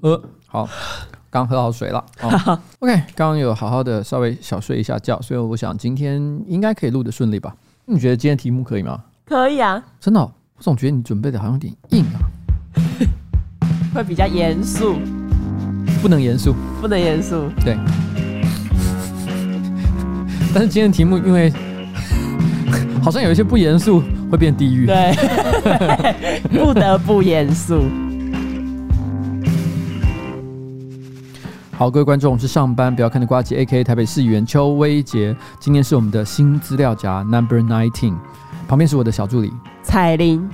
呃，好，刚喝好水了。哦、OK，刚刚有好好的稍微小睡一下觉，所以我想今天应该可以录得顺利吧？你觉得今天题目可以吗？可以啊，真的、哦，我总觉得你准备的好像有点硬啊，会比较严肃，不能严肃，不能严肃，对。但是今天的题目因为好像有一些不严肃会变地狱，对，不得不严肃。好，各位观众，我是上班不要看的瓜机 A K 台北市议员邱威杰。今天是我们的新资料夹 Number Nineteen，旁边是我的小助理彩玲。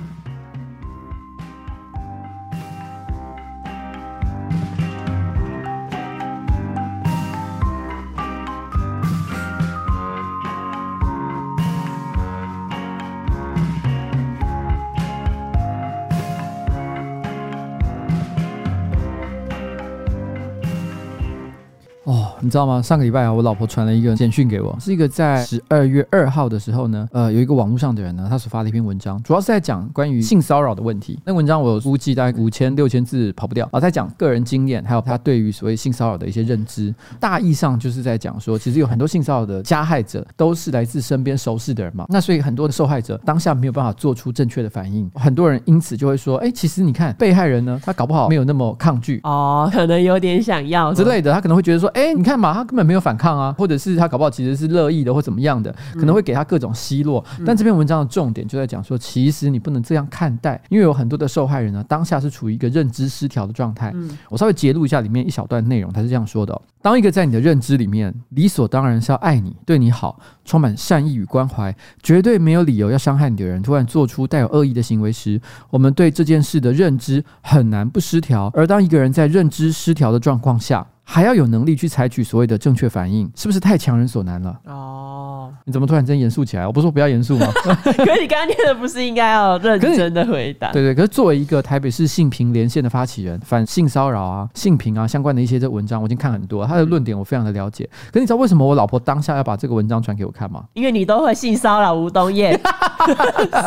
你知道吗？上个礼拜啊，我老婆传了一个简讯给我，是一个在十二月二号的时候呢，呃，有一个网络上的人呢，他所发了一篇文章，主要是在讲关于性骚扰的问题。那文章我估计大概五千六千字跑不掉啊，在讲个人经验，还有他对于所谓性骚扰的一些认知。大意上就是在讲说，其实有很多性骚扰的加害者都是来自身边熟识的人嘛。那所以很多的受害者当下没有办法做出正确的反应，很多人因此就会说，哎，其实你看被害人呢，他搞不好没有那么抗拒哦，可能有点想要之类的，他可能会觉得说，哎，你看。嘛，他根本没有反抗啊，或者是他搞不好其实是乐意的，或怎么样的，可能会给他各种奚落。嗯、但这篇文章的重点就在讲说，其实你不能这样看待，因为有很多的受害人呢，当下是处于一个认知失调的状态。嗯、我稍微截录一下里面一小段内容，他是这样说的、哦：当一个在你的认知里面理所当然是要爱你、对你好、充满善意与关怀，绝对没有理由要伤害你的人，突然做出带有恶意的行为时，我们对这件事的认知很难不失调。而当一个人在认知失调的状况下，还要有能力去采取所谓的正确反应，是不是太强人所难了？哦，你怎么突然间严肃起来？我不是说不要严肃吗？可是你刚刚念的不是应该要认真的回答？对对，可是作为一个台北市性平连线的发起人，反性骚扰啊、性平啊相关的一些这文章，我已经看很多，他的论点我非常的了解。可是你知道为什么我老婆当下要把这个文章传给我看吗？因为你都会性骚扰吴东谚，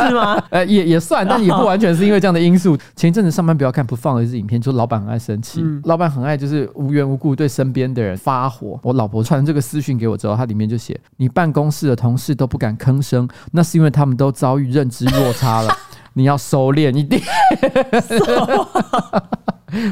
是吗？呃，也也算，但也不完全是因为这样的因素。前一阵子上班不要看不放了一支影片，就是老板很爱生气，嗯、老板很爱就是无缘无故不对身边的人。发火！我老婆传这个私讯给我之后，它里面就写：你办公室的同事都不敢吭声，那是因为他们都遭遇认知落差了。你要收敛一点。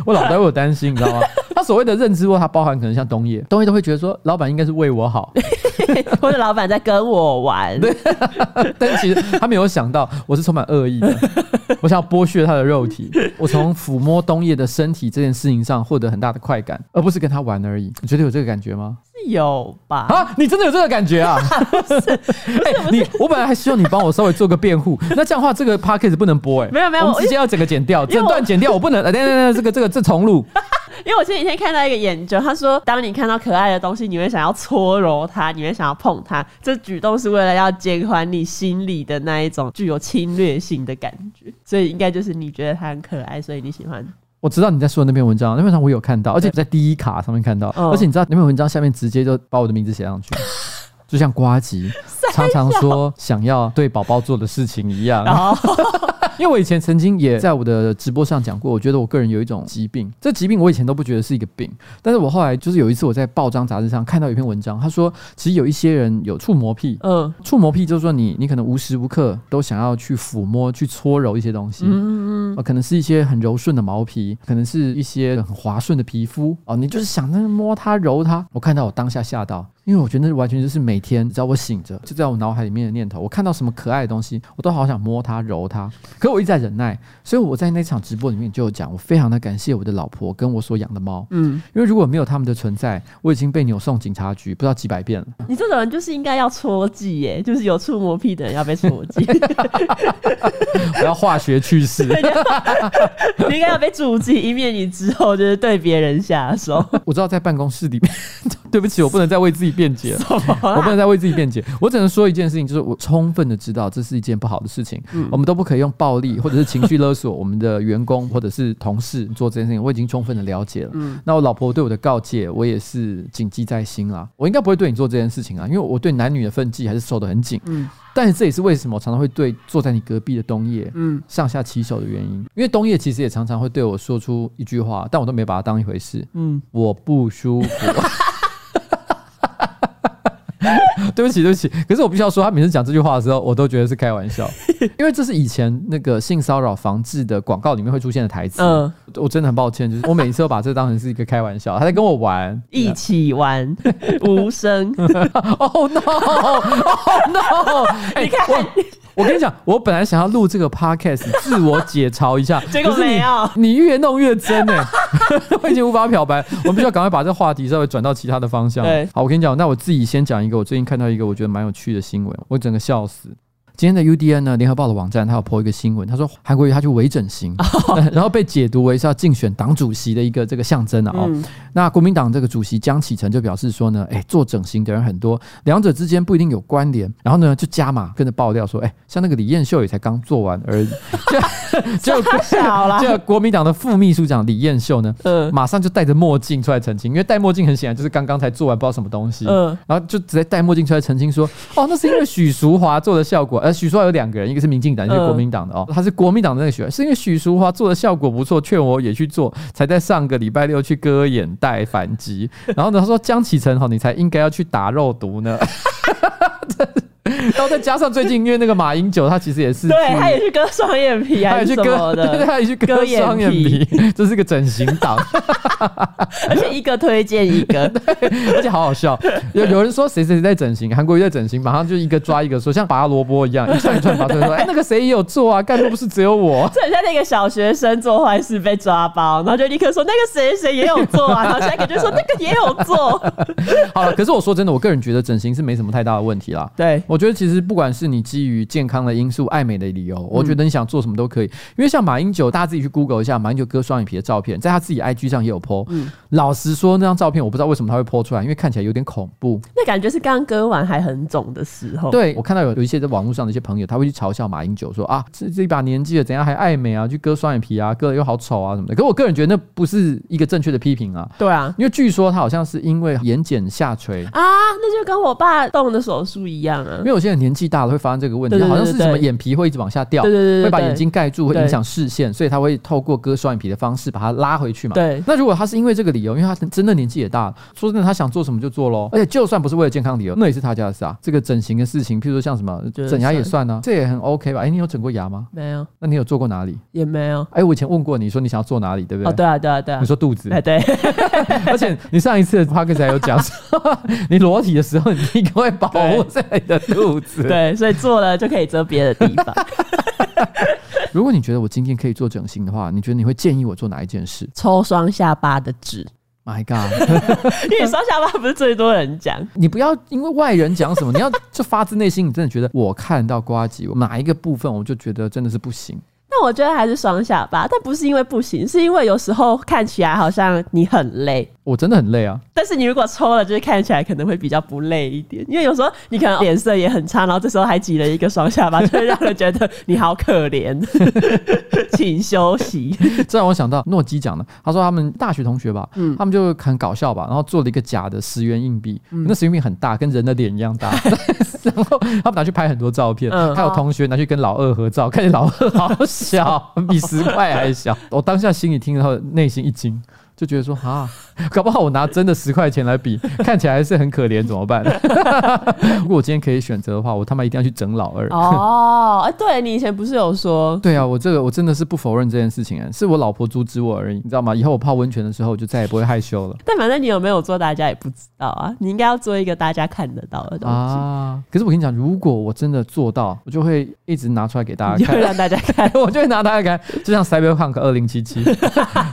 我老在为我担心，你知道吗？他所谓的认知落差，包含可能像东野，东野都会觉得说，老板应该是为我好，或者老板在跟我玩。对，但其实他没有想到，我是充满恶意的。我想要剥削他的肉体，我从抚摸东野的身体这件事情上获得很大的快感，而不是跟他玩而已。你觉得有这个感觉吗？有吧？啊，你真的有这个感觉啊？哎，你我本来还希望你帮我稍微做个辩护，那这样的话这个 podcast 不能播哎、欸，没有没有，我们直接要整个剪掉，整段剪掉，我不能，等等等，这个这个这重录。因为我前几天看到一个研究，他说，当你看到可爱的东西，你会想要搓揉它，你会想要碰它，这举动是为了要减缓你心里的那一种具有侵略性的感觉，所以应该就是你觉得它很可爱，所以你喜欢。我知道你在说的那篇文章，那篇文章我有看到，而且在第一卡上面看到，而且你知道那篇文章下面直接就把我的名字写上去，就像瓜吉常常说想要对宝宝做的事情一样。因为我以前曾经也在我的直播上讲过，我觉得我个人有一种疾病，这疾病我以前都不觉得是一个病，但是我后来就是有一次我在报章杂志上看到一篇文章，他说其实有一些人有触摸癖，嗯，触摸癖就是说你你可能无时无刻都想要去抚摸、去搓揉一些东西，嗯嗯，可能是一些很柔顺的毛皮，可能是一些很滑顺的皮肤，哦，你就是想那摸它、揉它，我看到我当下吓到。因为我觉得那完全就是每天只要我醒着，就在我脑海里面的念头。我看到什么可爱的东西，我都好想摸它、揉它。可我一直在忍耐，所以我在那场直播里面就有讲，我非常的感谢我的老婆跟我所养的猫。嗯，因为如果没有他们的存在，我已经被扭送警察局不知道几百遍了。你这种人就是应该要戳记耶，就是有触摸癖的人要被戳记。我要化学去世，你应该要被注记，以免你之后就是对别人下手。我知道在办公室里面。对不起，我不能再为自己辩解 了，我不能再为自己辩解。我只能说一件事情，就是我充分的知道这是一件不好的事情。嗯、我们都不可以用暴力或者是情绪勒索我们的员工或者是同事做这件事情。我已经充分的了解了。嗯，那我老婆对我的告诫，我也是谨记在心啦。我应该不会对你做这件事情啊，因为我对男女的分际还是守得很紧。嗯，但是这也是为什么我常常会对坐在你隔壁的东叶，嗯，上下其手的原因。因为东叶其实也常常会对我说出一句话，但我都没把它当一回事。嗯，我不舒服。对不起，对不起。可是我必须要说，他每次讲这句话的时候，我都觉得是开玩笑，因为这是以前那个性骚扰防治的广告里面会出现的台词。嗯，我真的很抱歉，就是我每一次都把这当成是一个开玩笑，他在跟我玩，一起玩，无声。Oh no！Oh no！你看。我跟你讲，我本来想要录这个 podcast 自我解嘲一下，结果没有。你越弄越真哎，我已经无法漂白。我们必须要赶快把这个话题稍微转到其他的方向。好，我跟你讲，那我自己先讲一个，我最近看到一个我觉得蛮有趣的新闻，我整个笑死。今天的 UDN 呢，联合报的网站，他有 po 一个新闻，他说韩国瑜他去微整形，然后被解读为是要竞选党主席的一个这个象征啊。哦，那国民党这个主席江启臣就表示说呢，哎，做整形的人很多，两者之间不一定有关联。然后呢，就加码跟着爆料说，哎，像那个李彦秀也才刚做完而已，就就小了。就国民党的副秘书长李彦秀呢，嗯，马上就戴着墨镜出来澄清，因为戴墨镜很显然就是刚刚才做完不知道什么东西，嗯，然后就直接戴墨镜出来澄清说，哦，那是因为许淑华做的效果。许淑华有两个人，一个是民进党，一个是国民党的哦。他是国民党的那个许，是因为许淑华做的效果不错，劝我也去做，才在上个礼拜六去割眼袋反击。然后呢，他说江启臣哈，你才应该要去打肉毒呢。然后再加上最近，因为那个马英九，他其实也是，对，他也去割双眼皮，还是什么的，对，他也去割双眼皮，这是个整形党，而且一个推荐一个，而且好好笑。有有人说谁谁谁在整形，韩国瑜在整形，马上就一个抓一个说，像拔萝卜一样，一串一串拔出来说，哎，那个谁也有做啊，干都不是只有我。这很像那个小学生做坏事被抓包，然后就立刻说那个谁谁也有做啊，然后下一个就说那个也有做。好了，可是我说真的，我个人觉得整形是没什么太大的问题啦。对。我觉得其实不管是你基于健康的因素、爱美的理由，我觉得你想做什么都可以。因为像马英九，大家自己去 Google 一下马英九割双眼皮的照片，在他自己 IG 上也有 po。嗯，老实说，那张照片我不知道为什么他会 po 出来，因为看起来有点恐怖。那感觉是刚割完还很肿的时候。对，我看到有有一些在网络上的一些朋友，他会去嘲笑马英九说啊，这这一把年纪了，怎样还爱美啊？去割双眼皮啊，割的又好丑啊什么的。可我个人觉得那不是一个正确的批评啊。对啊，因为据说他好像是因为眼睑下垂啊，那就跟我爸动的手术一样啊。因为有些人年纪大了会发生这个问题，好像是什么眼皮会一直往下掉，对对对，会把眼睛盖住，会影响视线，所以他会透过割双眼皮的方式把它拉回去嘛。对。那如果他是因为这个理由，因为他真的年纪也大了，说真的，他想做什么就做喽。而且就算不是为了健康理由，那也是他家的事啊。这个整形的事情，譬如说像什么整牙也算呢，这也很 OK 吧？哎，你有整过牙吗？没有。那你有做过哪里？也没有。哎，我以前问过你说你想要做哪里，对不对？哦，对啊，对啊，对啊。你说肚子。哎，对。而且你上一次他刚才有讲说，你裸体的时候，你应该会保护在你的肚子。对，所以做了就可以遮别的地方。如果你觉得我今天可以做整形的话，你觉得你会建议我做哪一件事？抽双下巴的脂。My God！因为双下巴不是最多人讲，你不要因为外人讲什么，你要就发自内心，你真的觉得我看到瓜吉哪一个部分，我就觉得真的是不行。那我觉得还是双下巴，但不是因为不行，是因为有时候看起来好像你很累。我真的很累啊！但是你如果抽了，就是看起来可能会比较不累一点，因为有时候你可能脸色也很差，然后这时候还挤了一个双下巴，就会让人觉得你好可怜，请休息。这让我想到诺基讲的，他说他们大学同学吧，嗯，他们就很搞笑吧，然后做了一个假的十元硬币，嗯、那十元硬币很大，跟人的脸一样大，然后他们拿去拍很多照片，嗯、还有同学拿去跟老二合照，看见老二好小，比十块还小，我当下心里听了后，内心一惊。就觉得说啊，搞不好我拿真的十块钱来比，看起来还是很可怜，怎么办？如果我今天可以选择的话，我他妈一定要去整老二。哦，哎，对你以前不是有说？对啊，我这个我真的是不否认这件事情啊，是我老婆阻止我而已，你知道吗？以后我泡温泉的时候，我就再也不会害羞了。但反正你有没有做，大家也不知道啊。你应该要做一个大家看得到的东西啊。可是我跟你讲，如果我真的做到，我就会一直拿出来给大家看，会让大家看，我就会拿大家看，就像 Cyberpunk 二零七七，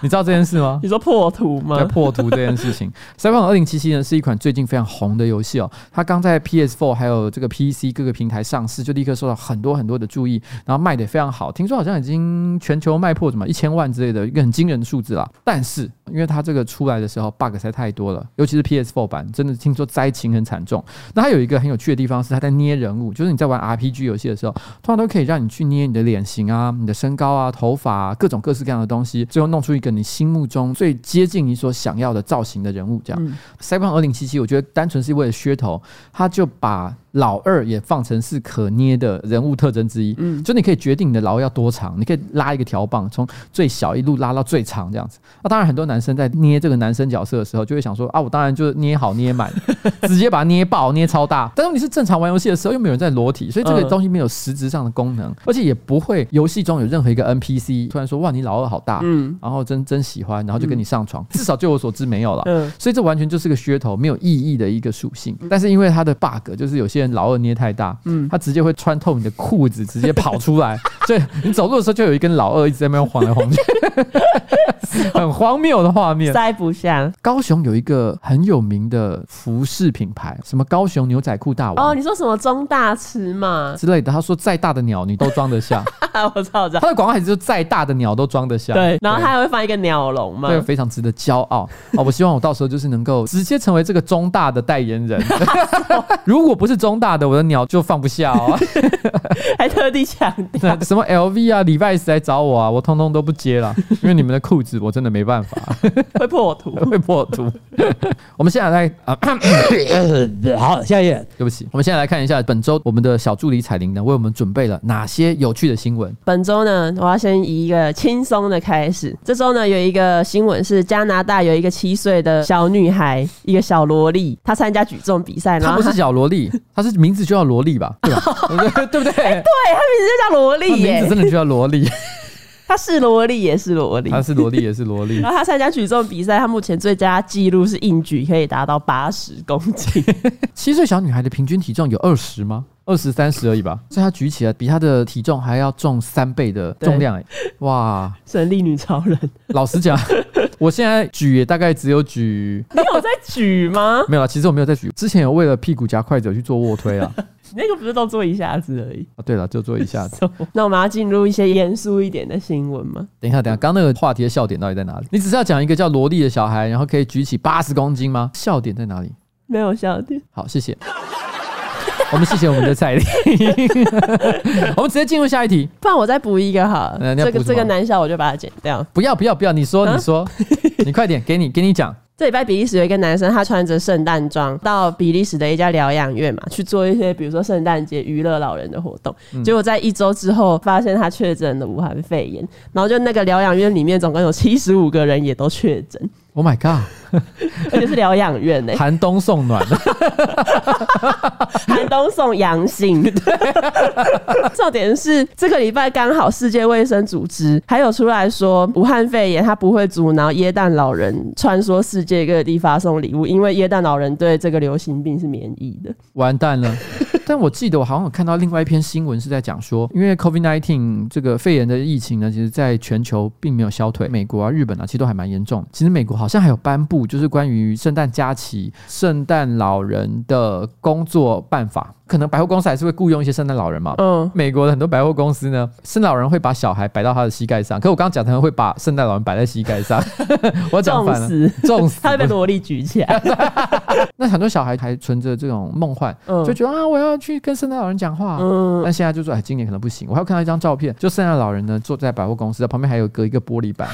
你知道这件事吗？你说破。破图吗？在破图这件事情。Cyberpunk 2077呢是一款最近非常红的游戏哦，它刚在 PS4 还有这个 PC 各个平台上市，就立刻受到很多很多的注意，然后卖得非常好。听说好像已经全球卖破什么一千万之类的一个很惊人的数字啦。但是因为它这个出来的时候 bug 实在太多了，尤其是 PS4 版，真的听说灾情很惨重。那它有一个很有趣的地方是，它在捏人物，就是你在玩 RPG 游戏的时候，通常都可以让你去捏你的脸型啊、你的身高啊、头发啊，各种各式各样的东西，最后弄出一个你心目中最接近你所想要的造型的人物。这样，嗯，Cyberpunk 二零七七我觉得单纯是为了噱头，他就把。老二也放成是可捏的人物特征之一，嗯，就你可以决定你的老二要多长，你可以拉一个条棒，从最小一路拉到最长这样子。那当然，很多男生在捏这个男生角色的时候，就会想说啊，我当然就捏好捏满，直接把它捏爆、捏超大。但是你是正常玩游戏的时候，又没有人在裸体，所以这个东西没有实质上的功能，而且也不会游戏中有任何一个 NPC 突然说哇，你老二好大，嗯，然后真真喜欢，然后就跟你上床。至少就我所知没有了，嗯，所以这完全就是个噱头，没有意义的一个属性。但是因为它的 bug 就是有些人老二捏太大。嗯，他直接会穿透你的裤子，直接跑出来，所以你走路的时候就有一根老二一直在那边晃来晃去，很荒谬的画面。塞不下。高雄有一个很有名的服饰品牌，什么高雄牛仔裤大王。哦，你说什么中大尺码之类的？他说再大的鸟你都装得下。我知道，我知道。他的广告还是再大的鸟都装得下。对，然后他还会放一个鸟笼嘛，对，非常值得骄傲。哦，我希望我到时候就是能够直接成为这个中大的代言人。如果不是中大的，我的鸟就放不下哦，还特地强调什么 LV 啊、Levi's 来找我啊，我通通都不接了，因为你们的裤子我真的没办法，会破图，会破图。我们现在来啊，好，下一页，对不起，我们现在来看一下本周我们的小助理彩玲呢为我们准备了哪些有趣的新闻。本周呢，我要先以一个轻松的开始。这周呢，有一个新闻是加拿大有一个七岁的小女孩，一个小萝莉，她参加举重比赛，她不是小萝莉，她是名字就叫萝莉吧？对吧？对不对？欸、对，她名字就叫萝莉，名字真的就叫萝莉。她是萝莉，也是萝莉，她是萝莉，也是萝莉。然后她参加举重比赛，她目前最佳纪录是硬举可以达到八十公斤。七岁小女孩的平均体重有二十吗？二十三十而已吧，所以他举起来比他的体重还要重三倍的重量，欸，哇！神力女超人。老实讲，我现在举也大概只有举。你有在举吗？没有啊，其实我没有在举。之前有为了屁股夹筷子去做卧推啊。那个不是都做一下子而已啊？对了，就做一下子。那我们要进入一些严肃一点的新闻吗？等一下，等一下，刚那个话题的笑点到底在哪里？你只是要讲一个叫萝莉的小孩，然后可以举起八十公斤吗？笑点在哪里？没有笑点。好，谢谢。我们谢谢我们的彩玲。我们直接进入下一题。不然我再补一个好了。嗯，这个这个男校我就把它剪掉。不要不要不要！你说你说，你快点，给你给你讲。这礼拜比利时有一个男生，他穿着圣诞装到比利时的一家疗养院嘛，去做一些比如说圣诞节娱乐老人的活动。结果在一周之后，发现他确诊了武汉肺炎，然后就那个疗养院里面总共有七十五个人也都确诊。Oh my god！而且是疗养院呢，寒冬送暖，寒冬送阳性。重点是这个礼拜刚好世界卫生组织还有出来说，武汉肺炎它不会阻挠耶诞老人穿梭世界各地发送礼物，因为耶诞老人对这个流行病是免疫的。完蛋了！但我记得我好像有看到另外一篇新闻是在讲说，因为 COVID-19 这个肺炎的疫情呢，其实在全球并没有消退，美国啊、日本啊，其实都还蛮严重。其实美国。好像还有颁布，就是关于圣诞假期、圣诞老人的工作办法。可能百货公司还是会雇佣一些圣诞老人嘛。嗯，美国的很多百货公司呢，圣诞老人会把小孩摆到他的膝盖上。可我刚刚讲，他们会把圣诞老人摆在膝盖上。我讲反了，重死，他会被萝莉举起来。那很多小孩还存着这种梦幻，就觉得啊，我要去跟圣诞老人讲话。嗯，但现在就说，哎，今年可能不行。我还有看到一张照片，就圣诞老人呢坐在百货公司，旁边还有隔一个玻璃板，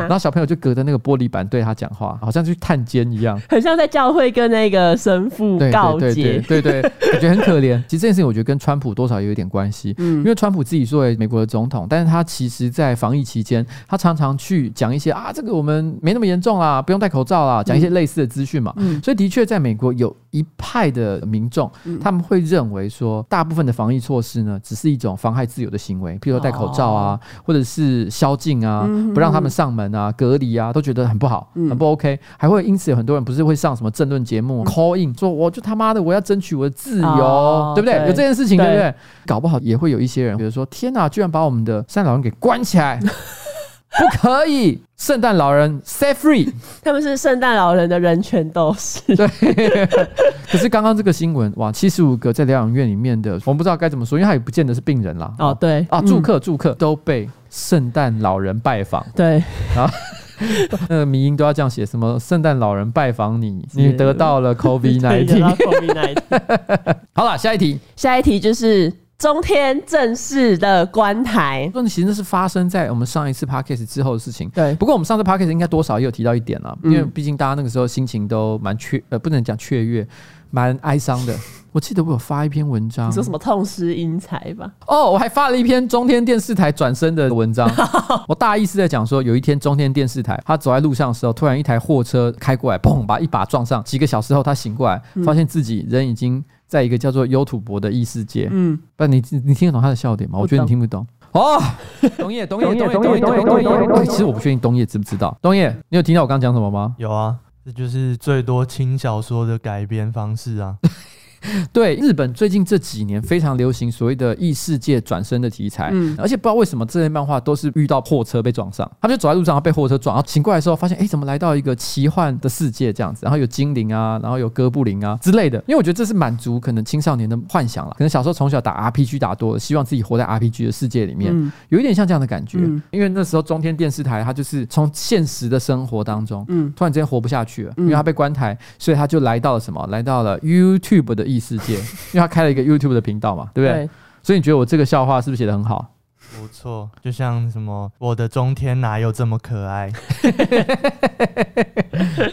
然后小朋友就隔着那个玻璃板对他讲话，好像去探监一样，很像在教会跟那个神父告诫，对对对对，感觉很可怜。其实这件事情我觉得跟川普多少有一点关系，嗯，因为川普自己作为美国的总统，但是他其实在防疫期间，他常常去讲一些啊，这个我们没那么严重啦，不用戴口罩啦，讲一些类似的资讯嘛，嗯，所以的确在美国有一派的民众，他们会认为说，大部分的防疫措施呢，只是一种妨害自由的行为，譬如说戴口罩啊，或者是宵禁啊，不让他们上门啊，隔离啊，都觉得很不好，很不 OK，还会因此有很多人不是会上什么政论节目 call in 说，我就他妈的我要争取我的自由。对不对？对，有这件事情，对不对？搞不好也会有一些人，比如说，天哪，居然把我们的圣诞老人给关起来。不可以。圣诞老人 set free，他们是圣诞老人的人权斗士。对，可是刚刚这个新闻，哇，七十五个在疗养院里面的，我们不知道该怎么说，因为他也不见得是病人啦。哦，对啊，住客住客都被圣诞老人拜访。对，然后 那个迷音都要这样写，什么圣诞老人拜访你，你得到了 COVID nineteen。好了，下一题，下一题就是。中天正式的关台，说其实是发生在我们上一次 podcast 之后的事情。对，不过我们上次 podcast 应该多少也有提到一点了，因为毕竟大家那个时候心情都蛮雀，呃，不能讲雀跃，蛮哀伤的。我记得我有发一篇文章，你说什么痛失英才吧？哦，我还发了一篇中天电视台转身的文章。我大意是在讲说，有一天中天电视台，他走在路上的时候，突然一台货车开过来，砰，把一把撞上。几个小时后，他醒过来，发现自己人已经。在一个叫做优土博的异世界，嗯，不，你你听得懂他的笑点吗？我觉得你听不懂。哦，东叶，东叶，东叶，东叶，东叶，东叶。其实我不确定东野知不知道。东野，你有听到我刚刚讲什么吗？有啊，这就是最多轻小说的改编方式啊。对，日本最近这几年非常流行所谓的异世界转身的题材，嗯，而且不知道为什么这些漫画都是遇到货车被撞上，他们就走在路上，被货车撞，然后醒过来的时候发现，哎，怎么来到一个奇幻的世界这样子？然后有精灵啊，然后有哥布林啊之类的。因为我觉得这是满足可能青少年的幻想了，可能小时候从小打 RPG 打多了，希望自己活在 RPG 的世界里面，嗯，有一点像这样的感觉。嗯，因为那时候中天电视台它就是从现实的生活当中，嗯，突然之间活不下去了，因为他被关台，所以他就来到了什么？来到了 YouTube 的异世界。因为他开了一个 YouTube 的频道嘛，对不对？对，所以你觉得我这个笑话是不是写的很好？不错，就像什么我的中天哪有这么可爱？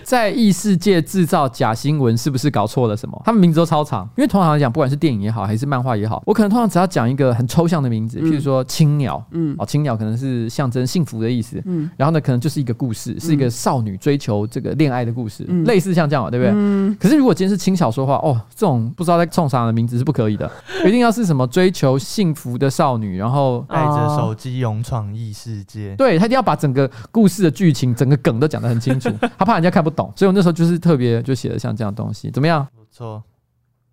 在异世界制造假新闻，是不是搞错了什么？他们名字都超长，因为通常来讲，不管是电影也好，还是漫画也好，我可能通常只要讲一个很抽象的名字，譬如说青鸟，嗯，哦，青鸟可能是象征幸福的意思，嗯，然后呢，可能就是一个故事，是一个少女追求这个恋爱的故事，嗯，类似像这样，对不对？嗯。可是如果今天是轻小说的话，哦，这种不知道在冲啥的名字是不可以的，一定要是什么追求幸福的少女，然后。着手机勇闯异世界，对，他一定要把整个故事的剧情、整个梗都讲得很清楚，他怕人家看不懂，所以我那时候就是特别就写了像这样的东西，怎么样？不错。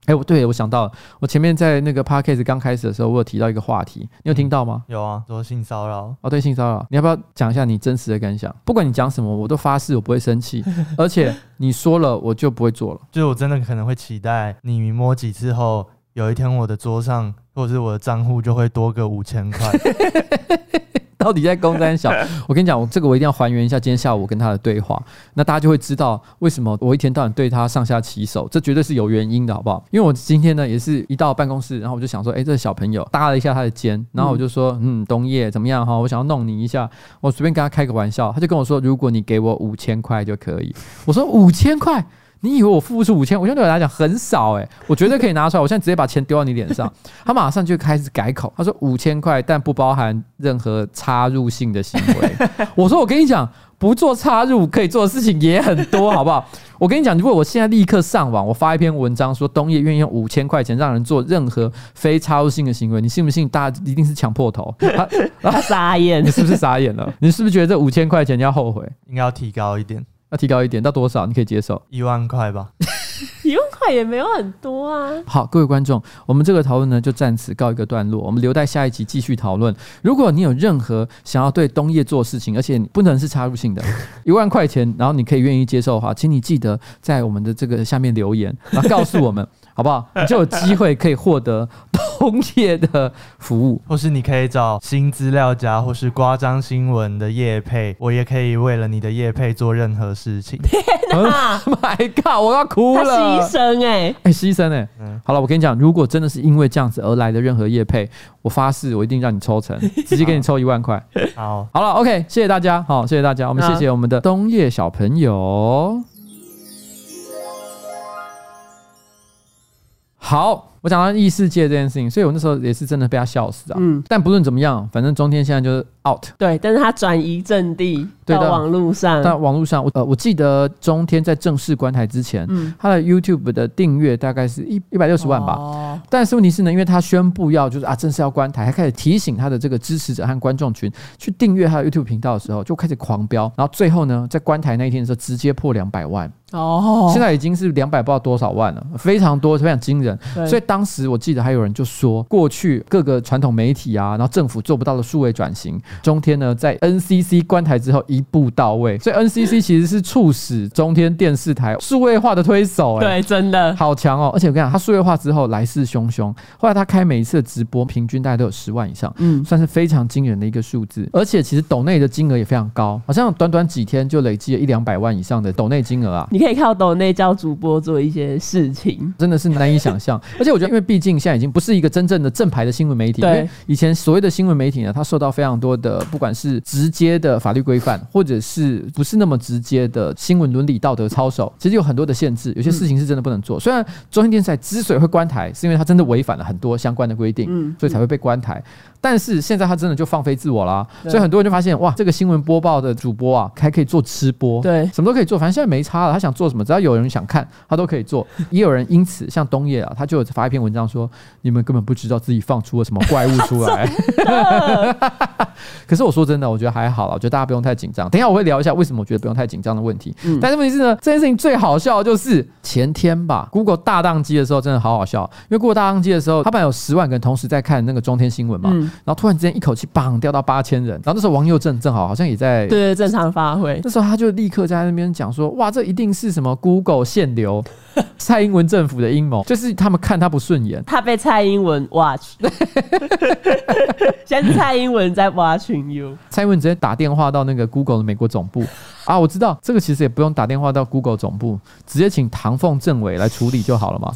哎，我对我想到了，我前面在那个 podcast 刚开始的时候，我有提到一个话题，你有听到吗？有啊，说性骚扰。哦，对，性骚扰，你要不要讲一下你真实的感想？不管你讲什么，我都发誓我不会生气，而且你说了我就不会做了。就是我真的可能会期待你摸几次后，有一天我的桌上。或者是我的账户就会多个五千块，到底在公山小？我跟你讲，我这个我一定要还原一下今天下午我跟他的对话，那大家就会知道为什么我一天到晚对他上下其手，这绝对是有原因的，好不好？因为我今天呢也是一到办公室，然后我就想说，哎，这个小朋友搭了一下他的肩，然后我就说，嗯，东叶怎么样哈？我想要弄你一下，我随便跟他开个玩笑，他就跟我说，如果你给我五千块就可以。我说五千块。你以为我付不出五千？五千对我来讲很少哎、欸，我绝对可以拿出来。我现在直接把钱丢到你脸上。他马上就开始改口，他说五千块，但不包含任何插入性的行为。我说我跟你讲，不做插入可以做的事情也很多，好不好？我跟你讲，如果我现在立刻上网，我发一篇文章说东叶愿意用五千块钱让人做任何非插入性的行为，你信不信？大家一定是抢破头。他，他傻眼，你是不是傻眼了？你是不是觉得这五千块钱你要后悔？应该要提高一点。要提高一点到多少？你可以接受一万块吧，一万块也没有很多啊。好，各位观众，我们这个讨论呢就暂时告一个段落，我们留待下一集继续讨论。如果你有任何想要对东叶做事情，而且不能是插入性的，一万块钱，然后你可以愿意接受的话，请你记得在我们的这个下面留言，然后告诉我们。好不好？你就有机会可以获得 东叶的服务，或是你可以找新资料夹，或是夸张新闻的业配，我也可以为了你的业配做任何事情。天哪！My God！我要哭了。牺牲哎哎，牺牲哎。嗯，好了，我跟你讲，如果真的是因为这样子而来的任何业配，我发誓我一定让你抽成，直接给你抽一万块。好，好了，OK，谢谢大家，好，谢谢大家，我们谢谢我们的东叶小朋友。好。我讲到异世界这件事情，所以我那时候也是真的被他笑死啊。嗯，但不论怎么样，反正中天现在就是 out。对，但是他转移阵地到网络上。到网络上，我呃，我记得中天在正式关台之前，嗯，他的 YouTube 的订阅大概是一一百六十万吧。哦。但是问题是呢，因为他宣布要就是啊，正式要关台，还开始提醒他的这个支持者和观众群去订阅他的 YouTube 频道的时候，就开始狂飙。然后最后呢，在关台那一天的时候，直接破两百万。哦。现在已经是两百不知道多少万了，非常多，非常惊人。所以。当时我记得还有人就说，过去各个传统媒体啊，然后政府做不到的数位转型，中天呢在 NCC 关台之后一步到位，所以 NCC 其实是促使中天电视台数位化的推手，欸，对，真的好强哦！而且我跟你讲，他数位化之后来势汹汹，后来他开每一次的直播，平均大概都有十万以上，嗯，算是非常惊人的一个数字。而且其实抖内的金额也非常高，好像短短几天就累积了一两百万以上的抖内金额啊！你可以靠抖内教主播做一些事情，真的是难以想象。而且我觉得，因为毕竟现在已经不是一个真正的正牌的新闻媒体，对，以前所谓的新闻媒体呢，它受到非常多的不管是直接的法律规范，或者是不是那么直接的新闻伦理道德操守，其实有很多的限制，有些事情是真的不能做。虽然中央电视台之所以会关台，是因为它真的违反了很多相关的规定，嗯，所以才会被关台。但是现在他真的就放飞自我啦，所以很多人就发现哇，这个新闻播报的主播啊，还可以做吃播，对，什么都可以做，反正现在没差了，他想做什么，只要有人想看，他都可以做。也有人因此像东野啊，他就发一篇文章说，你们根本不知道自己放出了什么怪物出来。可是我说真的，我觉得还好了，我觉得大家不用太紧张。等一下我会聊一下为什么我觉得不用太紧张的问题。嗯，但是问题是呢，这件事情最好笑的就是前天吧，Google 大宕机的时候真的好好笑，因为 Google 大宕机的时候，他本来有十万个人同时在看那个中天新闻嘛。嗯然后突然之间一口气砰掉到八千人，然后那时候王佑正正好好像也在对对正常发挥，那时候他就立刻在那边讲说，哇，这一定是什么 Google 限流，蔡英文政府的阴谋，就是他们看他不顺眼，他被蔡英文 watch，现在蔡英文在 watching you，蔡英文直接打电话到那个 Google 的美国总部啊，我知道这个其实也不用打电话到 Google 总部，直接请唐凤政委来处理就好了嘛。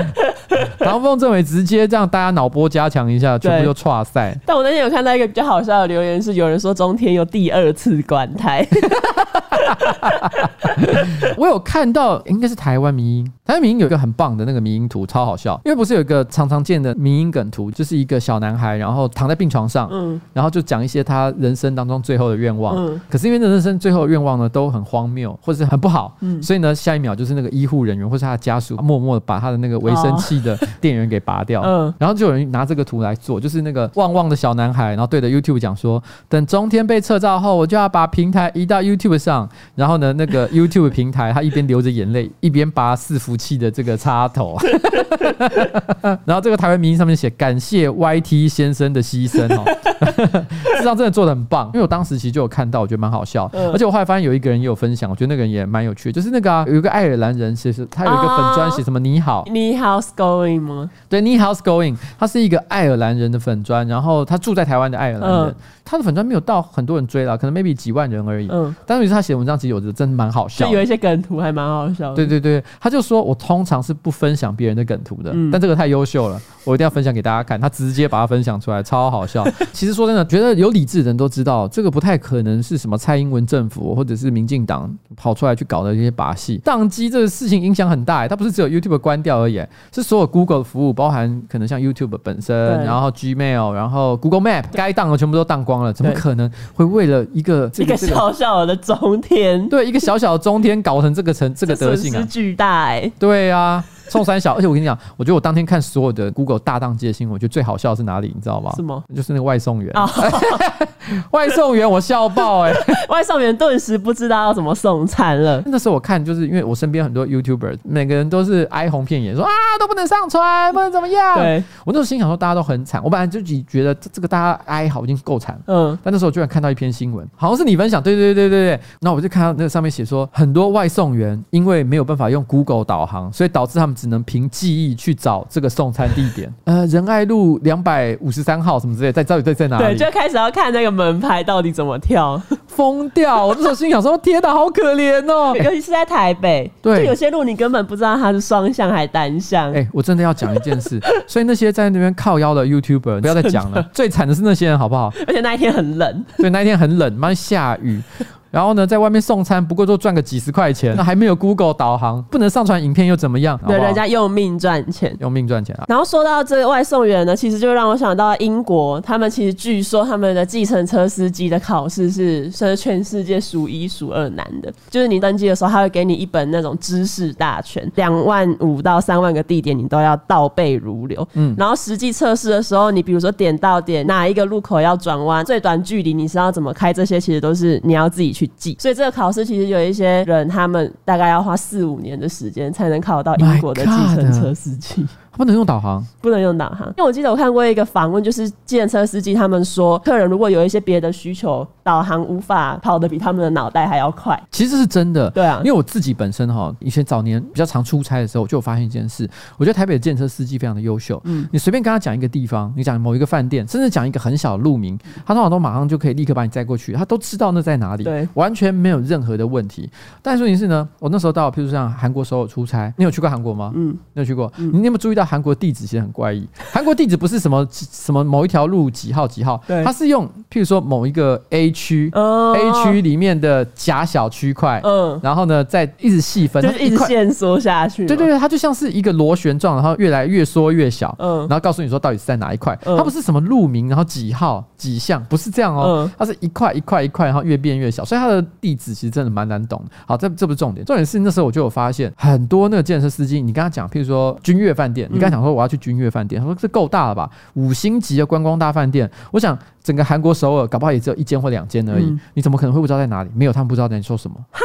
唐凤政委直接这样，大家脑波加强一下，全部就岔赛。但我那天有看到一个比较好笑的留言，是有人说中天有第二次管台。我有看到，应该是台湾迷音，台湾迷音有一个很棒的那个迷音图，超好笑。因为不是有一个常常见的迷音梗图，就是一个小男孩，然后躺在病床上，嗯，然后就讲一些他人生当中最后的愿望。嗯，可是因为人生最后的愿望呢，都很荒谬，或者是很不好，嗯，所以呢，下一秒就是那个医护人员或是他的家属默默的把他的那个维生器的电源给拔掉，嗯，然后就有人拿这个图来做，就是那个旺旺的小男孩，然后对着 YouTube 讲说，等中天被撤照后，我就要把平台移到 YouTube 上。然后呢，那个 YouTube 平台，他一边流着眼泪，一边拔伺服器的这个插头。然后这个台湾迷因上面写：“感谢 YT 先生的牺牲哦。”事实上真的做的很棒，因为我当时其实就有看到，我觉得蛮好笑。而且我后来发现有一个人也有分享，我觉得那个人也蛮有趣的，就是那个、啊、有一个爱尔兰人，其实他有一个粉砖写什么“你好”，你好 's going 吗？对，你好 's going，他是一个爱尔兰人的粉砖，然后他住在台湾的爱尔兰人，他的粉砖没有到很多人追了，可能 maybe 几万人而已。嗯，但是他写的文章其实有的真的蛮好笑，就有一些梗图还蛮好笑的。对对对，他就说我通常是不分享别人的梗图的，但这个太优秀了，我一定要分享给大家看。他直接把它分享出来，超好笑。其实说真的，觉得有理智的人都知道，这个不太可能是什么蔡英文政府或者是民进党跑出来去搞的这些把戏。宕机这个事情影响很大，它不是只有 YouTube 关掉而已，是所有 Google 的服务，包含可能像 YouTube 本身，然后 Gmail，然后 Google Map，该宕的全部都宕光了。怎么可能会为了一个一个一个小小的中天，对一个小小的中天搞成这个成这个德性啊？巨大哎、欸！对啊。宋三小，而且我跟你讲，我觉得我当天看所有的 Google 大当街的新闻，我觉得最好笑的是哪里，你知道吗？是吗？就是那个外送员。Oh. 外送员，我笑爆哎、欸！外送员顿时不知道要怎么送餐了。那时候我看，就是因为我身边很多 YouTuber，每个人都是哀鸿遍野，说啊都不能上传，不能怎么样。对，我那时候心想说大家都很惨，我本来就觉得这个大家哀嚎已经够惨了。嗯。但那时候我居然看到一篇新闻，好像是你分享，对对对对对。那我就看到那个上面写说，很多外送员因为没有办法用 Google 导航，所以导致他们只能凭记忆。去找这个送餐地点，呃，仁爱路两百五十三号什么之类，在到底在在哪里？对，就开始要看那个门牌到底怎么跳，疯掉！我那时候心想说：天哪，好可怜哦！尤其是在台北，对，就有些路你根本不知道它是双向还是单向。哎，我真的要讲一件事，所以那些在那边靠腰的 YouTuber 不要再讲了，最惨的是那些人，好不好？而且那一天很冷，对，那一天很冷，妈下雨。然后呢，在外面送餐，不过就赚个几十块钱，那还没有 Google 导航，不能上传影片又怎么样？对，人家用命赚钱，用命赚钱啊！然后说到这个外送员呢，其实就让我想到英国，他们其实据说他们的计程车司机的考试是是全世界数一数二难的，就是你登记的时候，他会给你一本那种知识大全，两万五到三万个地点你都要倒背如流。嗯，然后实际测试的时候，你比如说点到点哪一个路口要转弯，最短距离你是要怎么开，这些其实都是你要自己去。去记，所以这个考试其实有一些人，他们大概要花四五年的时间才能考到英国的计程车司机。不能用导航，不能用导航。因为我记得我看过一个访问，就是计程车司机他们说，客人如果有一些别的需求，导航无法跑得比他们的脑袋还要快。其实是真的，对啊，因为我自己本身哈，以前早年比较常出差的时候，我就有发现一件事，我觉得台北的计程车司机非常的优秀。嗯，你随便跟他讲一个地方，你讲某一个饭店，甚至讲一个很小的路名，他通常都马上就可以立刻把你载过去，他都知道那在哪里，对，完全没有任何的问题。但是问题是呢，我那时候到，譬如像韩国首尔出差，你有去过韩国吗？嗯，你有去过？嗯、你有没有注意到韩国地址其实很怪异？韩国地址不是什么什么某一条路几号几号，对，它是用譬如说某一个 A 区、哦、，A 区里面的狭小区块，嗯，然后呢再一直细分，就是一直线缩下去。对对对，它就像是一个螺旋状，然后越来越缩越小，嗯，然后告诉你说到底是在哪一块。嗯、它不是什么路名，然后几号几项，不是这样哦，嗯、它是一块一块一块，然后越变越小，所以它的地址其实真的蛮难懂的。好，这这不是重点，重点是那时候我就有发现很多那个建设司机，你跟他讲，譬如说君悦饭店，你刚才讲说我要去君悦饭店，他说这够大了吧，五星级的观光大饭店，我想整个韩国首尔搞不好也只有一间或两间而已，嗯、你怎么可能会不知道在哪里？没有，他们不知道在你说什么，哈，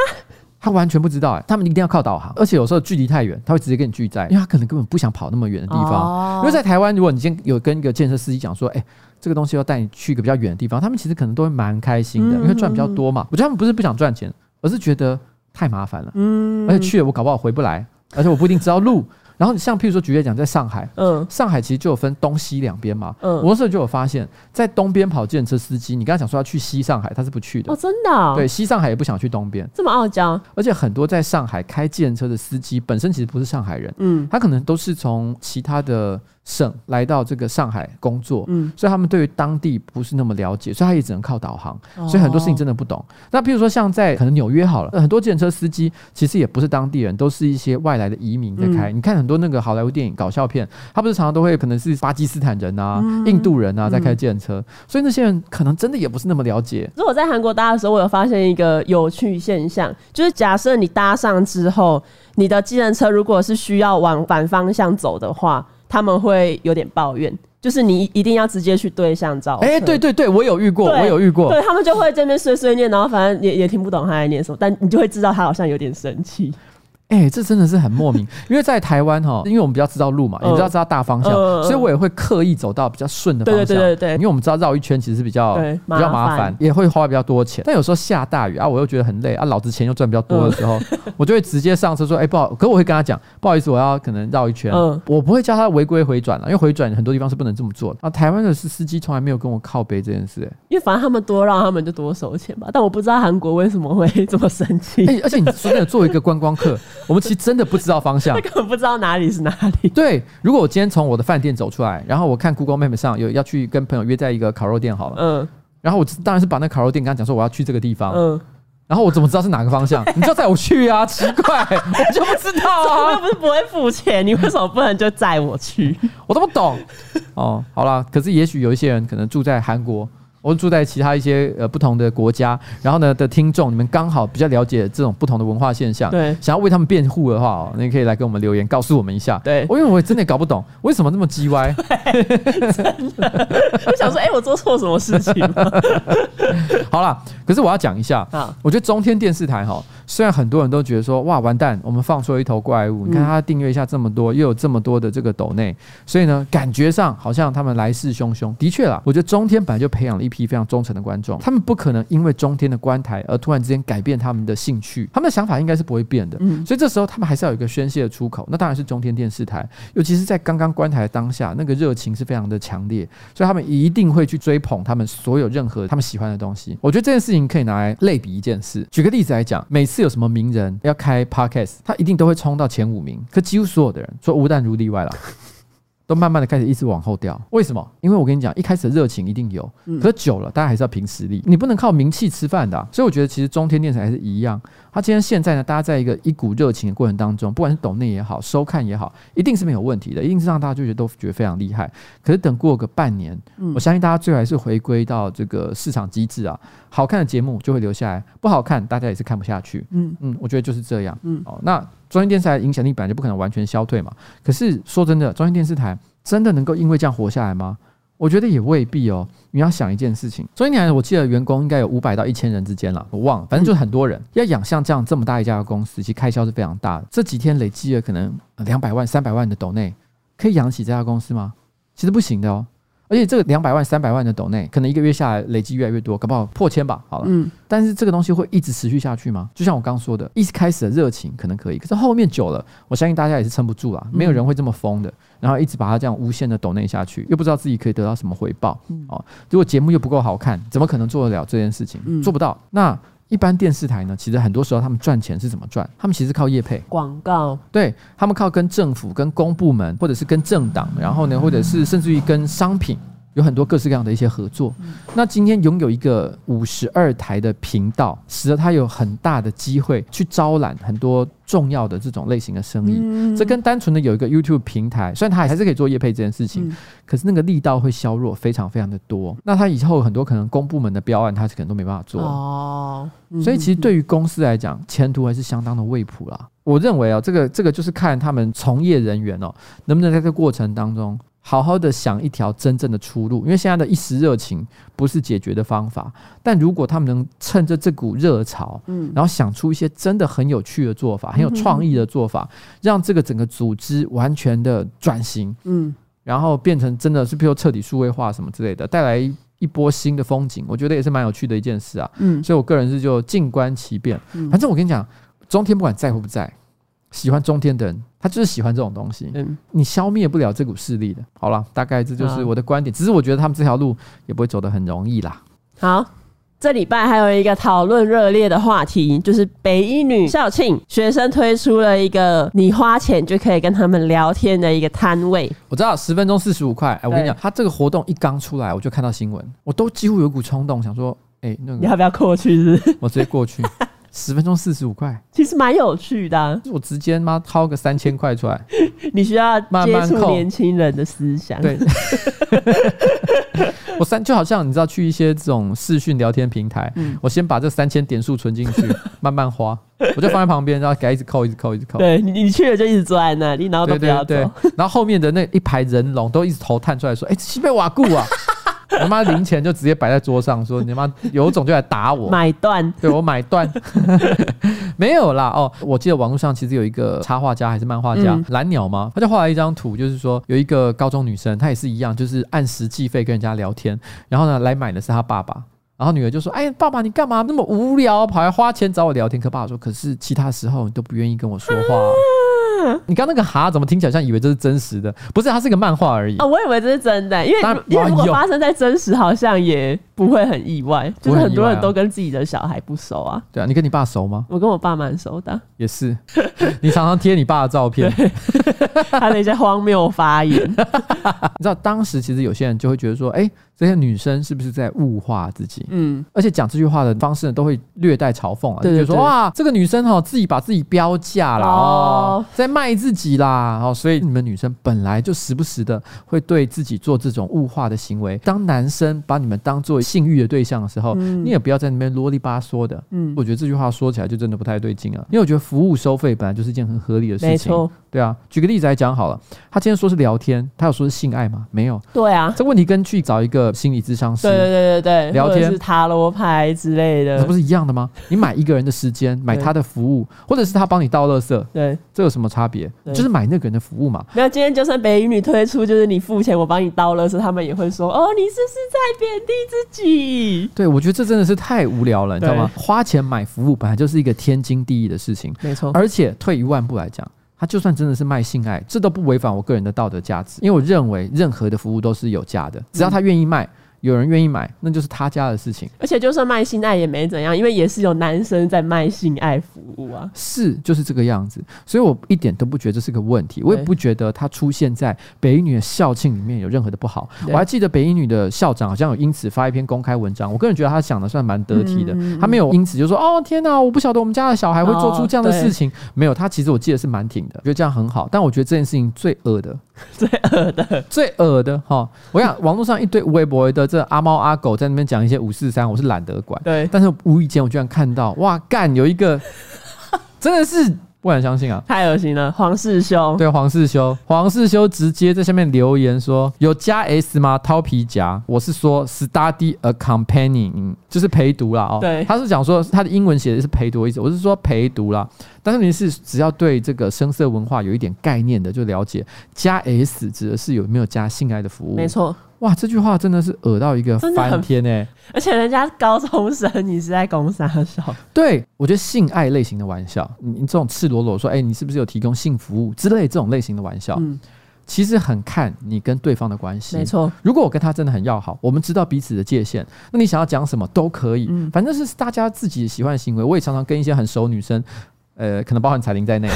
他完全不知道哎、欸，他们一定要靠导航，而且有时候距离太远，他会直接跟你拒载，因为他可能根本不想跑那么远的地方。哦、因为在台湾，如果你今天有跟一个建设司机讲说，哎、欸，这个东西要带你去一个比较远的地方，他们其实可能都会蛮开心的，因为赚比较多嘛。我觉得他们不是不想赚钱，而是觉得太麻烦了，嗯，而且去了我搞不好回不来，而且我不一定知道路。然后你像譬如说，举例讲，在上海，嗯，上海其实就有分东西两边嘛，嗯，我那时候就有发现，在东边跑计程车司机，你刚才讲说要去西上海，他是不去的。哦，真的、哦，对，西上海也不想去东边，这么傲娇，而且很多在上海开计程车的司机本身其实不是上海人，嗯，他可能都是从其他的。省来到这个上海工作，嗯，所以他们对于当地不是那么了解，所以他也只能靠导航，所以很多事情真的不懂。哦、那譬如说像在可能纽约好了，很多计程车司机其实也不是当地人，都是一些外来的移民在开。嗯、你看很多那个好莱坞电影搞笑片，他不是常常都会可能是巴基斯坦人啊、嗯、印度人啊在开计程车，所以那些人可能真的也不是那么了解。如果在韩国搭的时候，我有发现一个有趣现象，就是假设你搭上之后，你的计程车如果是需要往反方向走的话。他们会有点抱怨，就是你一定要直接去对象照。哎，对对对，我有遇过，我有遇过。对，他们就会这边碎碎念，然后反正也也听不懂他在念什么，但你就会知道他好像有点生气。哎、欸，这真的是很莫名，因为在台湾哈，因为我们比较知道路嘛，也知道知道大方向，嗯、所以我也会刻意走到比较顺的方向。对对对对，因为我们知道绕一圈其实是比较比较麻烦，也会花比较多钱。但有时候下大雨啊，我又觉得很累啊，老子钱又赚比较多的时候，嗯、我就会直接上车说：“哎、欸，不好，可我会跟他讲，不好意思，我要可能绕一圈。嗯”我不会叫他违规回转了，因为回转很多地方是不能这么做的。啊，台湾的司司机从来没有跟我靠背这件事、欸，因为反正他们多让他们就多收钱吧。但我不知道韩国为什么会这么生气。而且你说真的，作为一个观光客，我们其实真的不。知道方向，根本不知道哪里是哪里。对，如果我今天从我的饭店走出来，然后我看 Google Map 上有要去跟朋友约在一个烤肉店好了，嗯，然后我当然是把那烤肉店跟他讲说我要去这个地方，嗯，然后我怎么知道是哪个方向？你就载我去啊？奇怪，我就不知道啊，我又不是不会付钱，你为什么不能就载我去？我都不懂。哦，好了，可是也许有一些人可能住在韩国。我住在其他一些呃不同的国家，然后呢的听众，你们刚好比较了解这种不同的文化现象，对，想要为他们辩护的话哦，你可以来给我们留言，告诉我们一下。对，我因为我真的搞不懂为什么那么叽歪，真的，我想说，哎、欸，我做错什么事情吗？好啦，可是我要讲一下，啊，我觉得中天电视台哈。虽然很多人都觉得说哇完蛋，我们放出了一头怪物，你看他订阅一下这么多，又有这么多的这个抖内，所以呢，感觉上好像他们来势汹汹。的确啦，我觉得中天本来就培养了一批非常忠诚的观众，他们不可能因为中天的关台而突然之间改变他们的兴趣，他们的想法应该是不会变的。所以这时候他们还是要有一个宣泄的出口，那当然是中天电视台，尤其是在刚刚关台的当下，那个热情是非常的强烈，所以他们一定会去追捧他们所有任何他们喜欢的东西。我觉得这件事情可以拿来类比一件事，举个例子来讲，每次是有什么名人。要开 podcast，他一定都会冲到前五名，可几乎所有的人，说吴旦如例外了，都慢慢的开始一直往后掉。为什么？因为我跟你讲，一开始的热情一定有，可是久了，大家还是要凭实力，你不能靠名气吃饭的啊。所以我觉得，其实中天电视还是一样。它今天现在呢，大家在一个一股热情的过程当中，不管是抖内也好，收看也好，一定是没有问题的，一定是让大家就觉得都觉得非常厉害。可是等过个半年，我相信大家最后还是回归到这个市场机制啊，好看的节目就会留下来，不好看大家也是看不下去。嗯嗯，我觉得就是这样。嗯哦，那中天电视台影响力本来就不可能完全消退嘛。可是说真的，中天电视台真的能够因为这样活下来吗？我觉得也未必哦。你要想一件事情，所以你看，我记得员工应该有五百到一千人之间了，我忘了，反正就是很多人。要养像这样这么大一家的公司，其实开销是非常大的。这几天累积了可能两百万、三百万的抖内，可以养起这家公司吗？其实不行的哦。而且这个两百万、三百万的抖内，可能一个月下来累积越来越多，搞不好破千吧。好了，嗯，但是这个东西会一直持续下去吗？就像我刚说的，一开始的热情可能可以，可是后面久了，我相信大家也是撑不住了。没有人会这么疯的，然后一直把它这样无限的抖内下去，又不知道自己可以得到什么回报。哦，如果节目又不够好看，怎么可能做得了这件事情？做不到。那一般电视台呢？其实很多时候他们赚钱是怎么赚？他们其实靠业配广告，对，他们靠跟政府、跟公部门，或者是跟政党，然后呢，或者是甚至于跟商品。有很多各式各样的一些合作。那今天拥有一个五十二台的频道，使得他有很大的机会去招揽很多重要的这种类型的生意。这跟单纯的有一个 YouTube 平台，虽然他还是可以做业配这件事情，可是那个力道会削弱非常非常的多。那他以后很多可能公部门的标案，他是可能都没办法做哦。所以其实对于公司来讲，前途还是相当的未卜啦。我认为啊，这个这个就是看他们从业人员哦，能不能在这个过程当中。好好的想一条真正的出路，因为现在的一时热情不是解决的方法。但如果他们能趁着这股热潮，嗯，然后想出一些真的很有趣的做法，很有创意的做法，让这个整个组织完全的转型，嗯，然后变成真的是比如彻底数位化什么之类的，带来一波新的风景，我觉得也是蛮有趣的一件事啊。嗯，所以我个人是就静观其变。反正我跟你讲，中天不管在或不在。喜欢中天的人，他就是喜欢这种东西。嗯，你消灭不了这股势力的。好了，大概这就是我的观点。只是我觉得他们这条路也不会走得很容易啦。好，这礼拜还有一个讨论热烈的话题，就是北一女校庆学生推出了一个你花钱就可以跟他们聊天的一个摊位。我知道十分钟四十五块。哎，我跟你讲，他这个活动一刚出来，我就看到新闻，我都几乎有股冲动想说，哎，那个你要不要过去是不是？我直接过去。十分钟四十五块，其实蛮有趣的、啊。我直接妈掏个三千块出来，你需要接触年轻人的思想。对，我三就好像你知道去一些这种视讯聊天平台，嗯、我先把这三千点数存进去，慢慢花，我就放在旁边，然后给他一直扣，一直扣，一直扣。对，你你去了就一直坐在那里，然后都不要然后后面的那一排人龙都一直头探出来说：“哎、欸，西贝瓦固啊！”我妈零钱就直接摆在桌上，说：“你妈有种就来打我，买断，对我买断，没有啦哦。”我记得网络上其实有一个插画家还是漫画家蓝鸟吗？他就画了一张图，就是说有一个高中女生，她也是一样，就是按时计费跟人家聊天，然后呢来买的是她爸爸，然后女儿就说：“哎，爸爸你干嘛那么无聊，跑来花钱找我聊天？”可爸爸说：“可是其他时候你都不愿意跟我说话。” 你刚那个哈怎么听起来像以为这是真实的？不是，它是个漫画而已啊！我以为这是真的，因为因为如果发生在真实，好像也不会很意外。就是很多人都跟自己的小孩不熟啊。对啊，你跟你爸熟吗？我跟我爸蛮熟的。也是，你常常贴你爸的照片，他的一些荒谬发言。你知道当时其实有些人就会觉得说，哎。这些女生是不是在物化自己？嗯，而且讲这句话的方式呢，都会略带嘲讽啊，对对对，就觉得说哇，这个女生哈，自己把自己标价了哦，在卖自己啦，哦，所以你们女生本来就时不时的会对自己做这种物化的行为。当男生把你们当做性欲的对象的时候，嗯，你也不要在那边啰里吧嗦的。嗯，我觉得这句话说起来就真的不太对劲啊，因为我觉得服务收费本来就是一件很合理的事情。对啊，举个例子来讲好了，他今天说是聊天，他有说是性爱吗？没有。对啊，这问题跟去找一个。心理咨商师，对对对对对，聊天是塔罗牌之类的，这不是一样的吗？你买一个人的时间，买他的服务，或者是他帮你倒垃圾，对，这有什么差别？就是买那个人的服务嘛。没有，今天就算北一女推出，就是你付钱，我帮你倒垃圾，他们也会说，哦，你是不是在贬低自己？对，我觉得这真的是太无聊了，你知道吗？花钱买服务本来就是一个天经地义的事情，没错。而且退一万步来讲。他就算真的是卖性爱，这都不违反我个人的道德价值，因为我认为任何的服务都是有价的，只要他愿意卖。有人愿意买，那就是他家的事情。而且就算卖性爱也没怎样，因为也是有男生在卖性爱服务啊。是，就是这个样子。所以我一点都不觉得这是个问题，我也不觉得他出现在北一女的校庆里面有任何的不好。我还记得北一女的校长好像有因此发一篇公开文章，我个人觉得他想的算蛮得体的。嗯、他没有因此就说：“哦，天哪，我不晓得我们家的小孩会做出这样的事情。哦”没有，他其实我记得是蛮挺的，觉得这样很好。但我觉得这件事情最恶的。最恶的，最恶的哈！我想网络上一堆微博的这阿猫阿狗在那边讲一些五四三，我是懒得管。对，但是无意间我居然看到，哇干，有一个真的是不敢相信啊！太恶心了，黄世修。对，黄世修，黄世修直接在下面留言说：“有加 S 吗？掏皮夹。”我是说 study accompanying，就是陪读啦。哦，对，他是讲说他的英文写的是陪读的意思，我是说陪读啦。但是你是只要对这个声色文化有一点概念的，就了解加 S 指的是有没有加性爱的服务。没错。哇，这句话真的是恶到一个翻天哎、欸！而且人家高中生，你是在公三小？对，我觉得性爱类型的玩笑，你你这种赤裸裸说，哎、欸，你是不是有提供性服务之类这种类型的玩笑，嗯，其实很看你跟对方的关系。没错，如果我跟他真的很要好，我们知道彼此的界限，那你想要讲什么都可以，嗯，反正是大家自己喜欢的行为。我也常常跟一些很熟女生，呃，可能包含彩铃在内，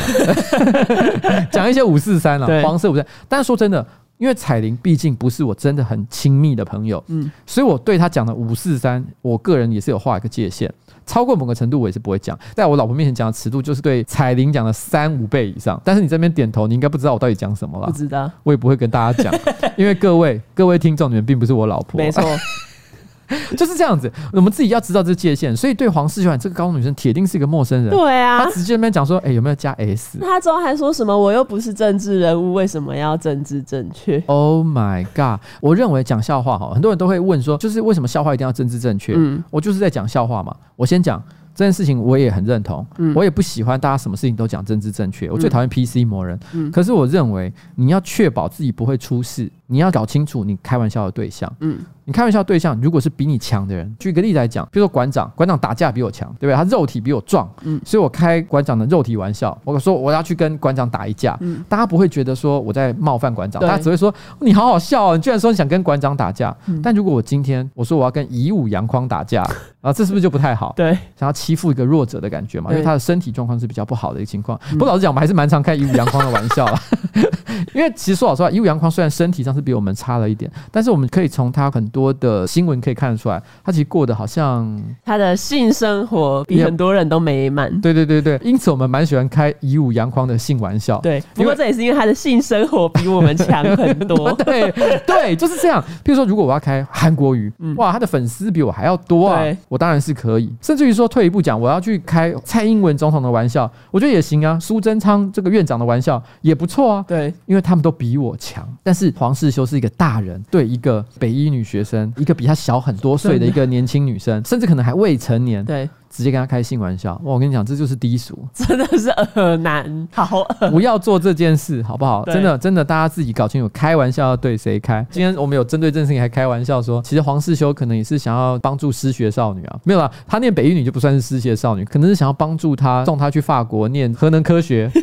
讲一些五四三了，黄色五三。但是说真的。因为彩玲毕竟不是我真的很亲密的朋友，嗯，所以我对她讲的五四三，我个人也是有画一个界限，超过某个程度我也是不会讲。在我老婆面前讲的尺度就是对彩玲讲的三五倍以上。但是你这边点头，你应该不知道我到底讲什么了。不知道，我也不会跟大家讲，因为各位 各位听众，你们并不是我老婆。没错。就是这样子，我们自己要知道这个界限。所以对黄世修这个高中女生，铁定是一个陌生人。对啊，他直接那边讲说：“哎、欸，有没有加 S？” 他之后还说什么：“我又不是政治人物，为什么要政治正确？”Oh my god！我认为讲笑话哈，很多人都会问说，就是为什么笑话一定要政治正确？嗯，我就是在讲笑话嘛。我先讲这件事情，我也很认同。嗯，我也不喜欢大家什么事情都讲政治正确。我最讨厌 PC 魔人。嗯，可是我认为你要确保自己不会出事，你要搞清楚你开玩笑的对象。嗯。你开玩笑对象如果是比你强的人，举个例子来讲，比如说馆长，馆长打架比我强，对不对？他肉体比我壮，嗯，所以我开馆长的肉体玩笑，我说我要去跟馆长打一架，嗯，大家不会觉得说我在冒犯馆长，大家只会说你好好笑哦，你居然说你想跟馆长打架。但如果我今天我说我要跟以武阳匡打架，啊，这是不是就不太好？对，想要欺负一个弱者的感觉嘛，因为他的身体状况是比较不好的一个情况。不过老实讲，我们还是蛮常开以武阳匡的玩笑啦，因为其实说老实话，以武阳匡虽然身体上是比我们差了一点，但是我们可以从他很多的新闻。可以看得出来，他其实过得好像他的性生活比很多人都美满。对对对对，因此我们蛮喜欢开以武扬光的性玩笑。对，不过这也是因为他的性生活比我们强很多。对对，就是这样。譬如说，如果我要开韩国瑜，嗯、哇，他的粉丝比我还要多啊，我当然是可以。甚至于说，退一步讲，我要去开蔡英文总统的玩笑，我觉得也行啊。苏贞昌这个院长的玩笑也不错啊。对，因为他们都比我强。但是黄世修是一个大人，对一个北医女学生，一个比她小。小很多岁的一个年轻女生，甚至可能还未成年，对，直接跟他开性玩笑，哇！我跟你讲，这就是低俗，真的是恶男，好恶，不要做这件事，好不好？真的，真的，大家自己搞清楚，开玩笑要对谁开。今天我们有针对这件事情还开玩笑说，其实黄世修可能也是想要帮助失学少女啊，没有啦，他念北一女就不算是失学少女，可能是想要帮助她送她去法国念核能科学。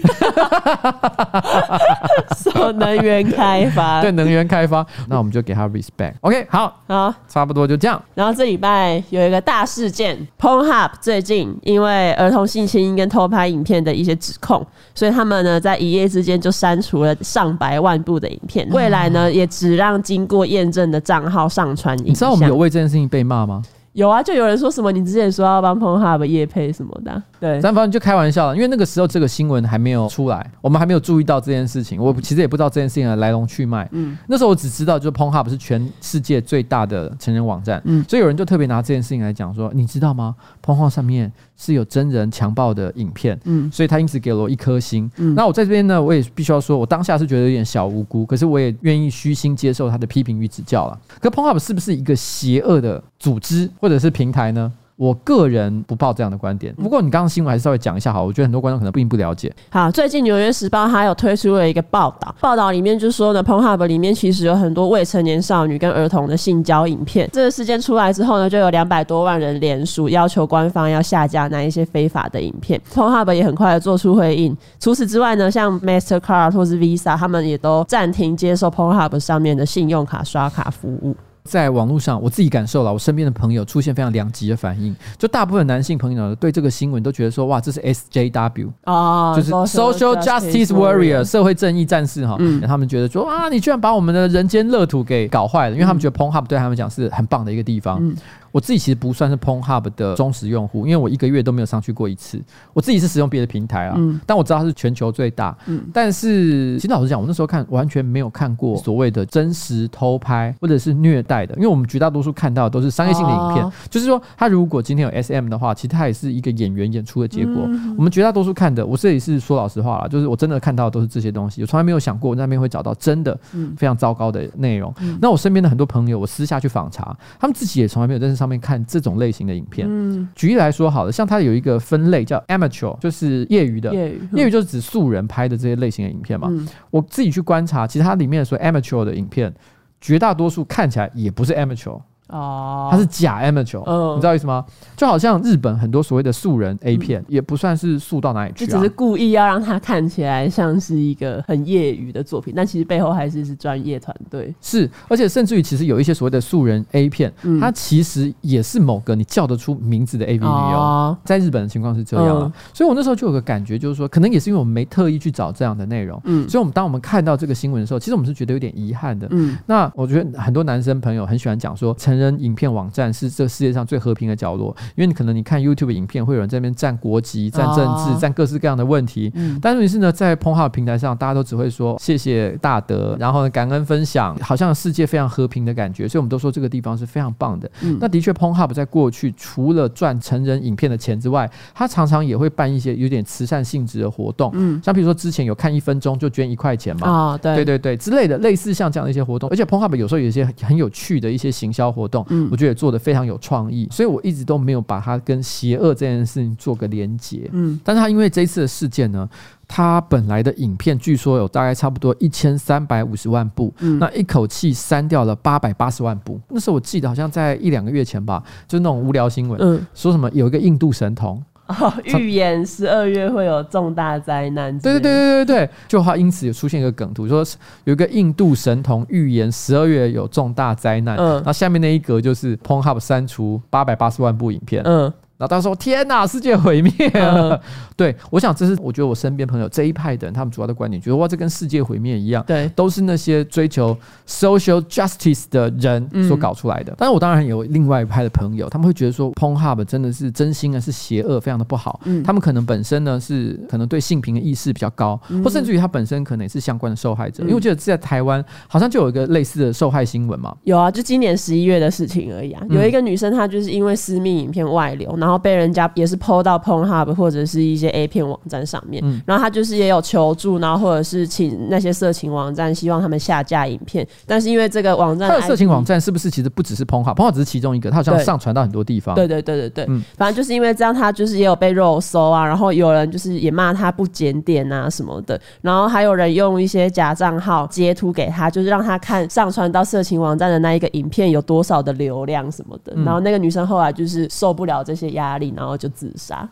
说能源开发，对能源开发，那我们就给他 respect。OK，好，好，差不多就这样。然后这礼拜有一个大事件，Pornhub 最近因为儿童性侵跟偷拍影片的一些指控，所以他们呢在一夜之间就删除了上百万部的影片。未来呢也只让经过验证的账号上传影像。你知道我们有为这件事情被骂吗？有啊，就有人说什么你之前说要帮 Pornhub 夜配什么的，对，咱反正就开玩笑了，因为那个时候这个新闻还没有出来，我们还没有注意到这件事情，我其实也不知道这件事情的来龙去脉。嗯，那时候我只知道就是 Pornhub 是全世界最大的成人网站，嗯，所以有人就特别拿这件事情来讲说，你知道吗？Pornhub 上面是有真人强暴的影片，嗯，所以他因此给了我一颗星。嗯，那我在这边呢，我也必须要说，我当下是觉得有点小无辜，可是我也愿意虚心接受他的批评与指教了。可 Pornhub 是不是一个邪恶的组织或者是平台呢？我个人不抱这样的观点。不过你刚刚新闻还是稍微讲一下好，我觉得很多观众可能并不了解。好，最近《纽约时报》它有推出了一个报道，报道里面就说呢，Pornhub 里面其实有很多未成年少女跟儿童的性交影片。这个事件出来之后呢，就有两百多万人联署要求官方要下架那一些非法的影片。Pornhub 也很快的做出回应。除此之外呢，像 Mastercard 或是 Visa，他们也都暂停接受 Pornhub 上面的信用卡刷卡服务。在网络上，我自己感受了，我身边的朋友出现非常两极的反应。就大部分男性朋友对这个新闻都觉得说，哇，这是 SJW 啊，就是 Social Justice Warrior 社会正义战士哈。嗯，他们觉得说，啊，你居然把我们的人间乐土给搞坏了，因为他们觉得 Pornhub 对他们讲是很棒的一个地方。嗯我自己其实不算是 Pornhub 的忠实用户，因为我一个月都没有上去过一次。我自己是使用别的平台啊，嗯、但我知道它是全球最大。嗯，但是其实老实讲，我那时候看完全没有看过所谓的真实偷拍或者是虐待的，因为我们绝大多数看到的都是商业性的影片。哦、就是说，他如果今天有 SM 的话，其实他也是一个演员演出的结果。嗯、我们绝大多数看的，我这里是说老实话啦，就是我真的看到的都是这些东西，我从来没有想过那边会找到真的非常糟糕的内容。嗯、那我身边的很多朋友，我私下去访查，他们自己也从来没有在这上面看这种类型的影片。嗯、举例来说，好了，像它有一个分类叫 amateur，就是业余的，业余，业余就是指素人拍的这些类型的影片嘛。嗯、我自己去观察，其实它里面说 amateur 的影片，绝大多数看起来也不是 amateur。哦，它是假 amateur，嗯，你知道意思吗？就好像日本很多所谓的素人 A 片，也不算是素到哪里去啊，就只是故意要让它看起来像是一个很业余的作品，但其实背后还是是专业团队。是，而且甚至于其实有一些所谓的素人 A 片，它其实也是某个你叫得出名字的 AV 女优，在日本的情况是这样啊。所以我那时候就有个感觉，就是说，可能也是因为我们没特意去找这样的内容，嗯，所以我们当我们看到这个新闻的时候，其实我们是觉得有点遗憾的，嗯。那我觉得很多男生朋友很喜欢讲说，成人影片网站是这世界上最和平的角落，因为你可能你看 YouTube 影片，会有人在那边占国籍、占政治、占各式各样的问题。嗯，但是是呢，在 Pornhub 平台上，大家都只会说谢谢大德，然后呢感恩分享，好像世界非常和平的感觉。所以我们都说这个地方是非常棒的。嗯，那的确 Pornhub 在过去除了赚成人影片的钱之外，他常常也会办一些有点慈善性质的活动。嗯，像比如说之前有看一分钟就捐一块钱嘛。啊，对对对对之类的，类似像这样的一些活动。而且 Pornhub 有时候有一些很有趣的一些行销活动。嗯，我觉得也做得非常有创意，所以我一直都没有把它跟邪恶这件事情做个连结。嗯，但是他因为这一次的事件呢，他本来的影片据说有大概差不多一千三百五十万部，嗯，那一口气删掉了八百八十万部。那时候我记得好像在一两个月前吧，就是那种无聊新闻，嗯，说什么有一个印度神童。哦，预言十二月会有重大灾难。对对对对对对，就他因此有出现一个梗图，说有一个印度神童预言十二月有重大灾难。嗯，那下面那一格就是 Pornhub 删除八百八十万部影片。嗯。然后他说：“天哪，世界毁灭了！” 对，我想这是我觉得我身边朋友这一派的人，他们主要的观点，觉得哇，这跟世界毁灭一样。对，都是那些追求 social justice 的人所搞出来的。但是我当然有另外一派的朋友，他们会觉得说，Pornhub 真的是真心的是邪恶，非常的不好。嗯，他们可能本身呢是可能对性平的意识比较高，或甚至于他本身可能也是相关的受害者。因为我记得在台湾好像就有一个类似的受害新闻嘛。有啊，就今年十一月的事情而已啊。有一个女生，她就是因为私密影片外流，然后被人家也是 PO 到 Pornhub 或者是一些 A 片网站上面，嗯、然后他就是也有求助，然后或者是请那些色情网站希望他们下架影片，但是因为这个网站，他的色情网站是不是其实不只是 Pornhub，Pornhub 只是其中一个，他好像上传到很多地方。对对对对对，嗯、反正就是因为这样，他就是也有被肉搜啊，然后有人就是也骂他不检点啊什么的，然后还有人用一些假账号截图给他，就是让他看上传到色情网站的那一个影片有多少的流量什么的，嗯、然后那个女生后来就是受不了这些压力，然后就自杀。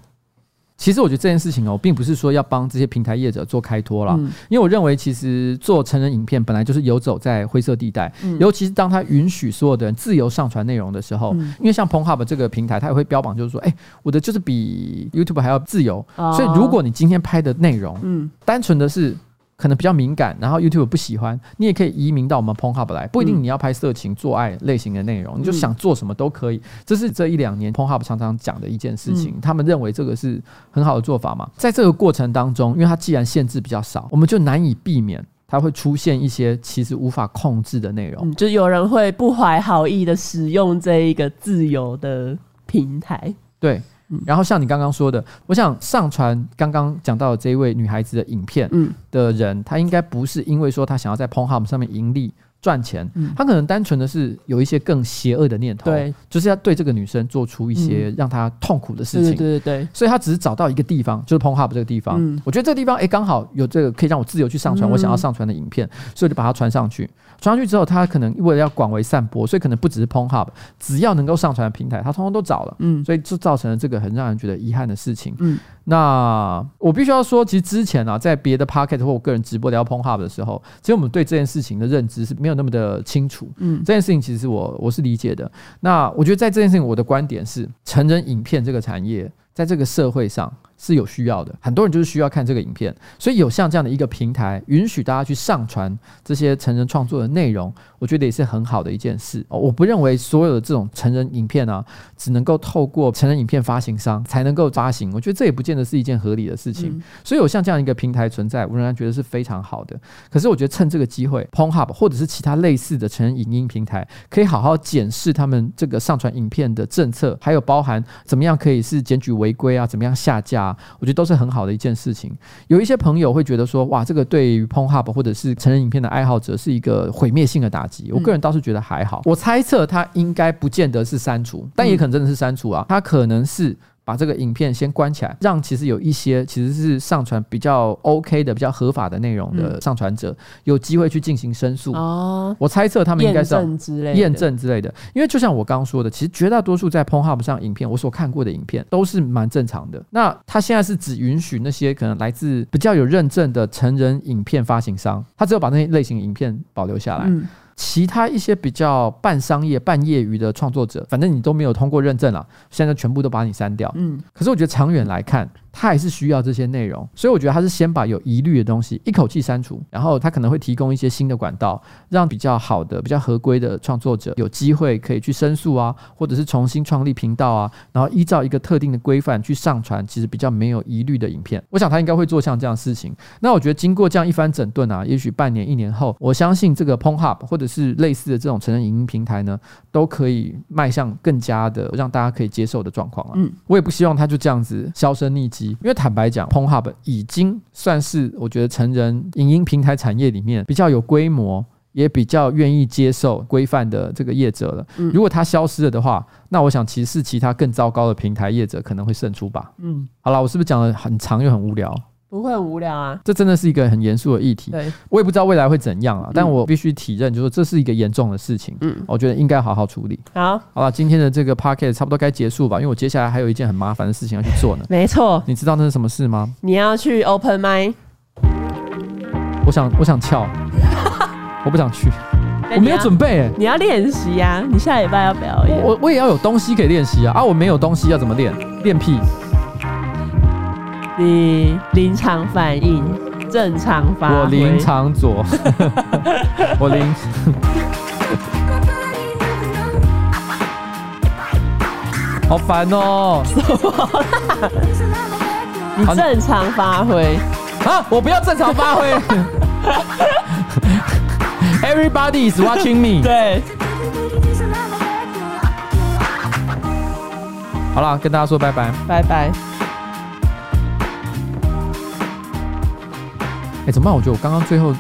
其实我觉得这件事情哦，并不是说要帮这些平台业者做开脱啦，因为我认为其实做成人影片本来就是游走在灰色地带，尤其是当他允许所有的人自由上传内容的时候，因为像 Pornhub 这个平台，它也会标榜就是说，哎，我的就是比 YouTube 还要自由，所以如果你今天拍的内容，嗯，单纯的是。可能比较敏感，然后 YouTube 不喜欢，你也可以移民到我们 Pornhub 来，不一定你要拍色情、做爱类型的内容，你就想做什么都可以。这是这一两年 Pornhub 常常讲的一件事情，他们认为这个是很好的做法嘛。在这个过程当中，因为它既然限制比较少，我们就难以避免它会出现一些其实无法控制的内容，就有人会不怀好意的使用这一个自由的平台，对。然后像你刚刚说的，我想上传刚刚讲到的这一位女孩子的影片的人，她应该不是因为说她想要在 Pornhub 上面盈利。赚钱，他可能单纯的是有一些更邪恶的念头，对，就是要对这个女生做出一些让她痛苦的事情，对对对，所以她只是找到一个地方，就是 Pornhub 这个地方，我觉得这个地方哎，刚好有这个可以让我自由去上传我想要上传的影片，所以就把它传上去。传上去之后，他可能为了要广为散播，所以可能不只是 Pornhub，只要能够上传的平台，他通通都找了，嗯，所以就造成了这个很让人觉得遗憾的事情，嗯。那我必须要说，其实之前啊，在别的 Pocket 或我个人直播聊 Pornhub 的时候，其实我们对这件事情的认知是没有那么的清楚。嗯，这件事情其实我我是理解的。那我觉得在这件事情，我的观点是，成人影片这个产业在这个社会上是有需要的，很多人就是需要看这个影片，所以有像这样的一个平台，允许大家去上传这些成人创作的内容，我觉得也是很好的一件事。我不认为所有的这种成人影片啊，只能够透过成人影片发行商才能够发行，我觉得这也不见得是一件合理的事情。嗯、所以有像这样一个平台存在，我仍然觉得是非常好的。可是我觉得趁这个机会，Pornhub 或者是其他类似的成人影音平台，可以好好检视他们这个上传影片的政策，还有包含怎么样可以是检举违规啊，怎么样下架啊。我觉得都是很好的一件事情。有一些朋友会觉得说，哇，这个对于 Pornhub 或者是成人影片的爱好者是一个毁灭性的打击。我个人倒是觉得还好。我猜测他应该不见得是删除，但也可能真的是删除啊。他可能是。把这个影片先关起来，让其实有一些其实是上传比较 OK 的、比较合法的内容的上传者有机会去进行申诉。哦，我猜测他们应该是验证之类的，验证之类的。因为就像我刚刚说的，其实绝大多数在 Pornhub 上影片，我所看过的影片都是蛮正常的。那他现在是只允许那些可能来自比较有认证的成人影片发行商，他只有把那些类型影片保留下来。嗯其他一些比较半商业、半业余的创作者，反正你都没有通过认证了，现在全部都把你删掉。嗯，可是我觉得长远来看。他还是需要这些内容，所以我觉得他是先把有疑虑的东西一口气删除，然后他可能会提供一些新的管道，让比较好的、比较合规的创作者有机会可以去申诉啊，或者是重新创立频道啊，然后依照一个特定的规范去上传其实比较没有疑虑的影片。我想他应该会做像这样的事情。那我觉得经过这样一番整顿啊，也许半年、一年后，我相信这个 Pornhub 或者是类似的这种成人影音平台呢，都可以迈向更加的让大家可以接受的状况啊。嗯，我也不希望他就这样子销声匿迹。因为坦白讲，Pornhub 已经算是我觉得成人影音平台产业里面比较有规模，也比较愿意接受规范的这个业者了。如果它消失了的话，那我想其实是其他更糟糕的平台业者可能会胜出吧。嗯，好了，我是不是讲的很长又很无聊？不会很无聊啊，这真的是一个很严肃的议题。对，我也不知道未来会怎样啊，但我必须体认，就是说这是一个严重的事情。嗯，我觉得应该好好处理。好，好了，今天的这个 podcast 差不多该结束吧，因为我接下来还有一件很麻烦的事情要去做呢。没错，你知道那是什么事吗？你要去 open mic。我想，我想翘，我不想去，我没有准备、欸。你要练习呀，你下礼拜要表演。我我也要有东西可以练习啊，啊，我没有东西要怎么练？练屁。你临场反应，正常发挥。我临场左，我临临。好烦哦！你正常发挥啊！我不要正常发挥。Everybody is watching me。对。好了，跟大家说拜拜，拜拜。哎、欸，怎么办？我觉得我刚刚最后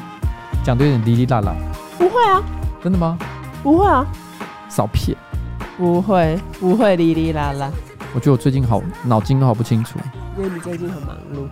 讲的有点哩哩啦啦。不会啊，真的吗？不会啊，少骗。不会，不会哩哩啦啦。我觉得我最近好脑筋都好不清楚。因为你最近很忙碌。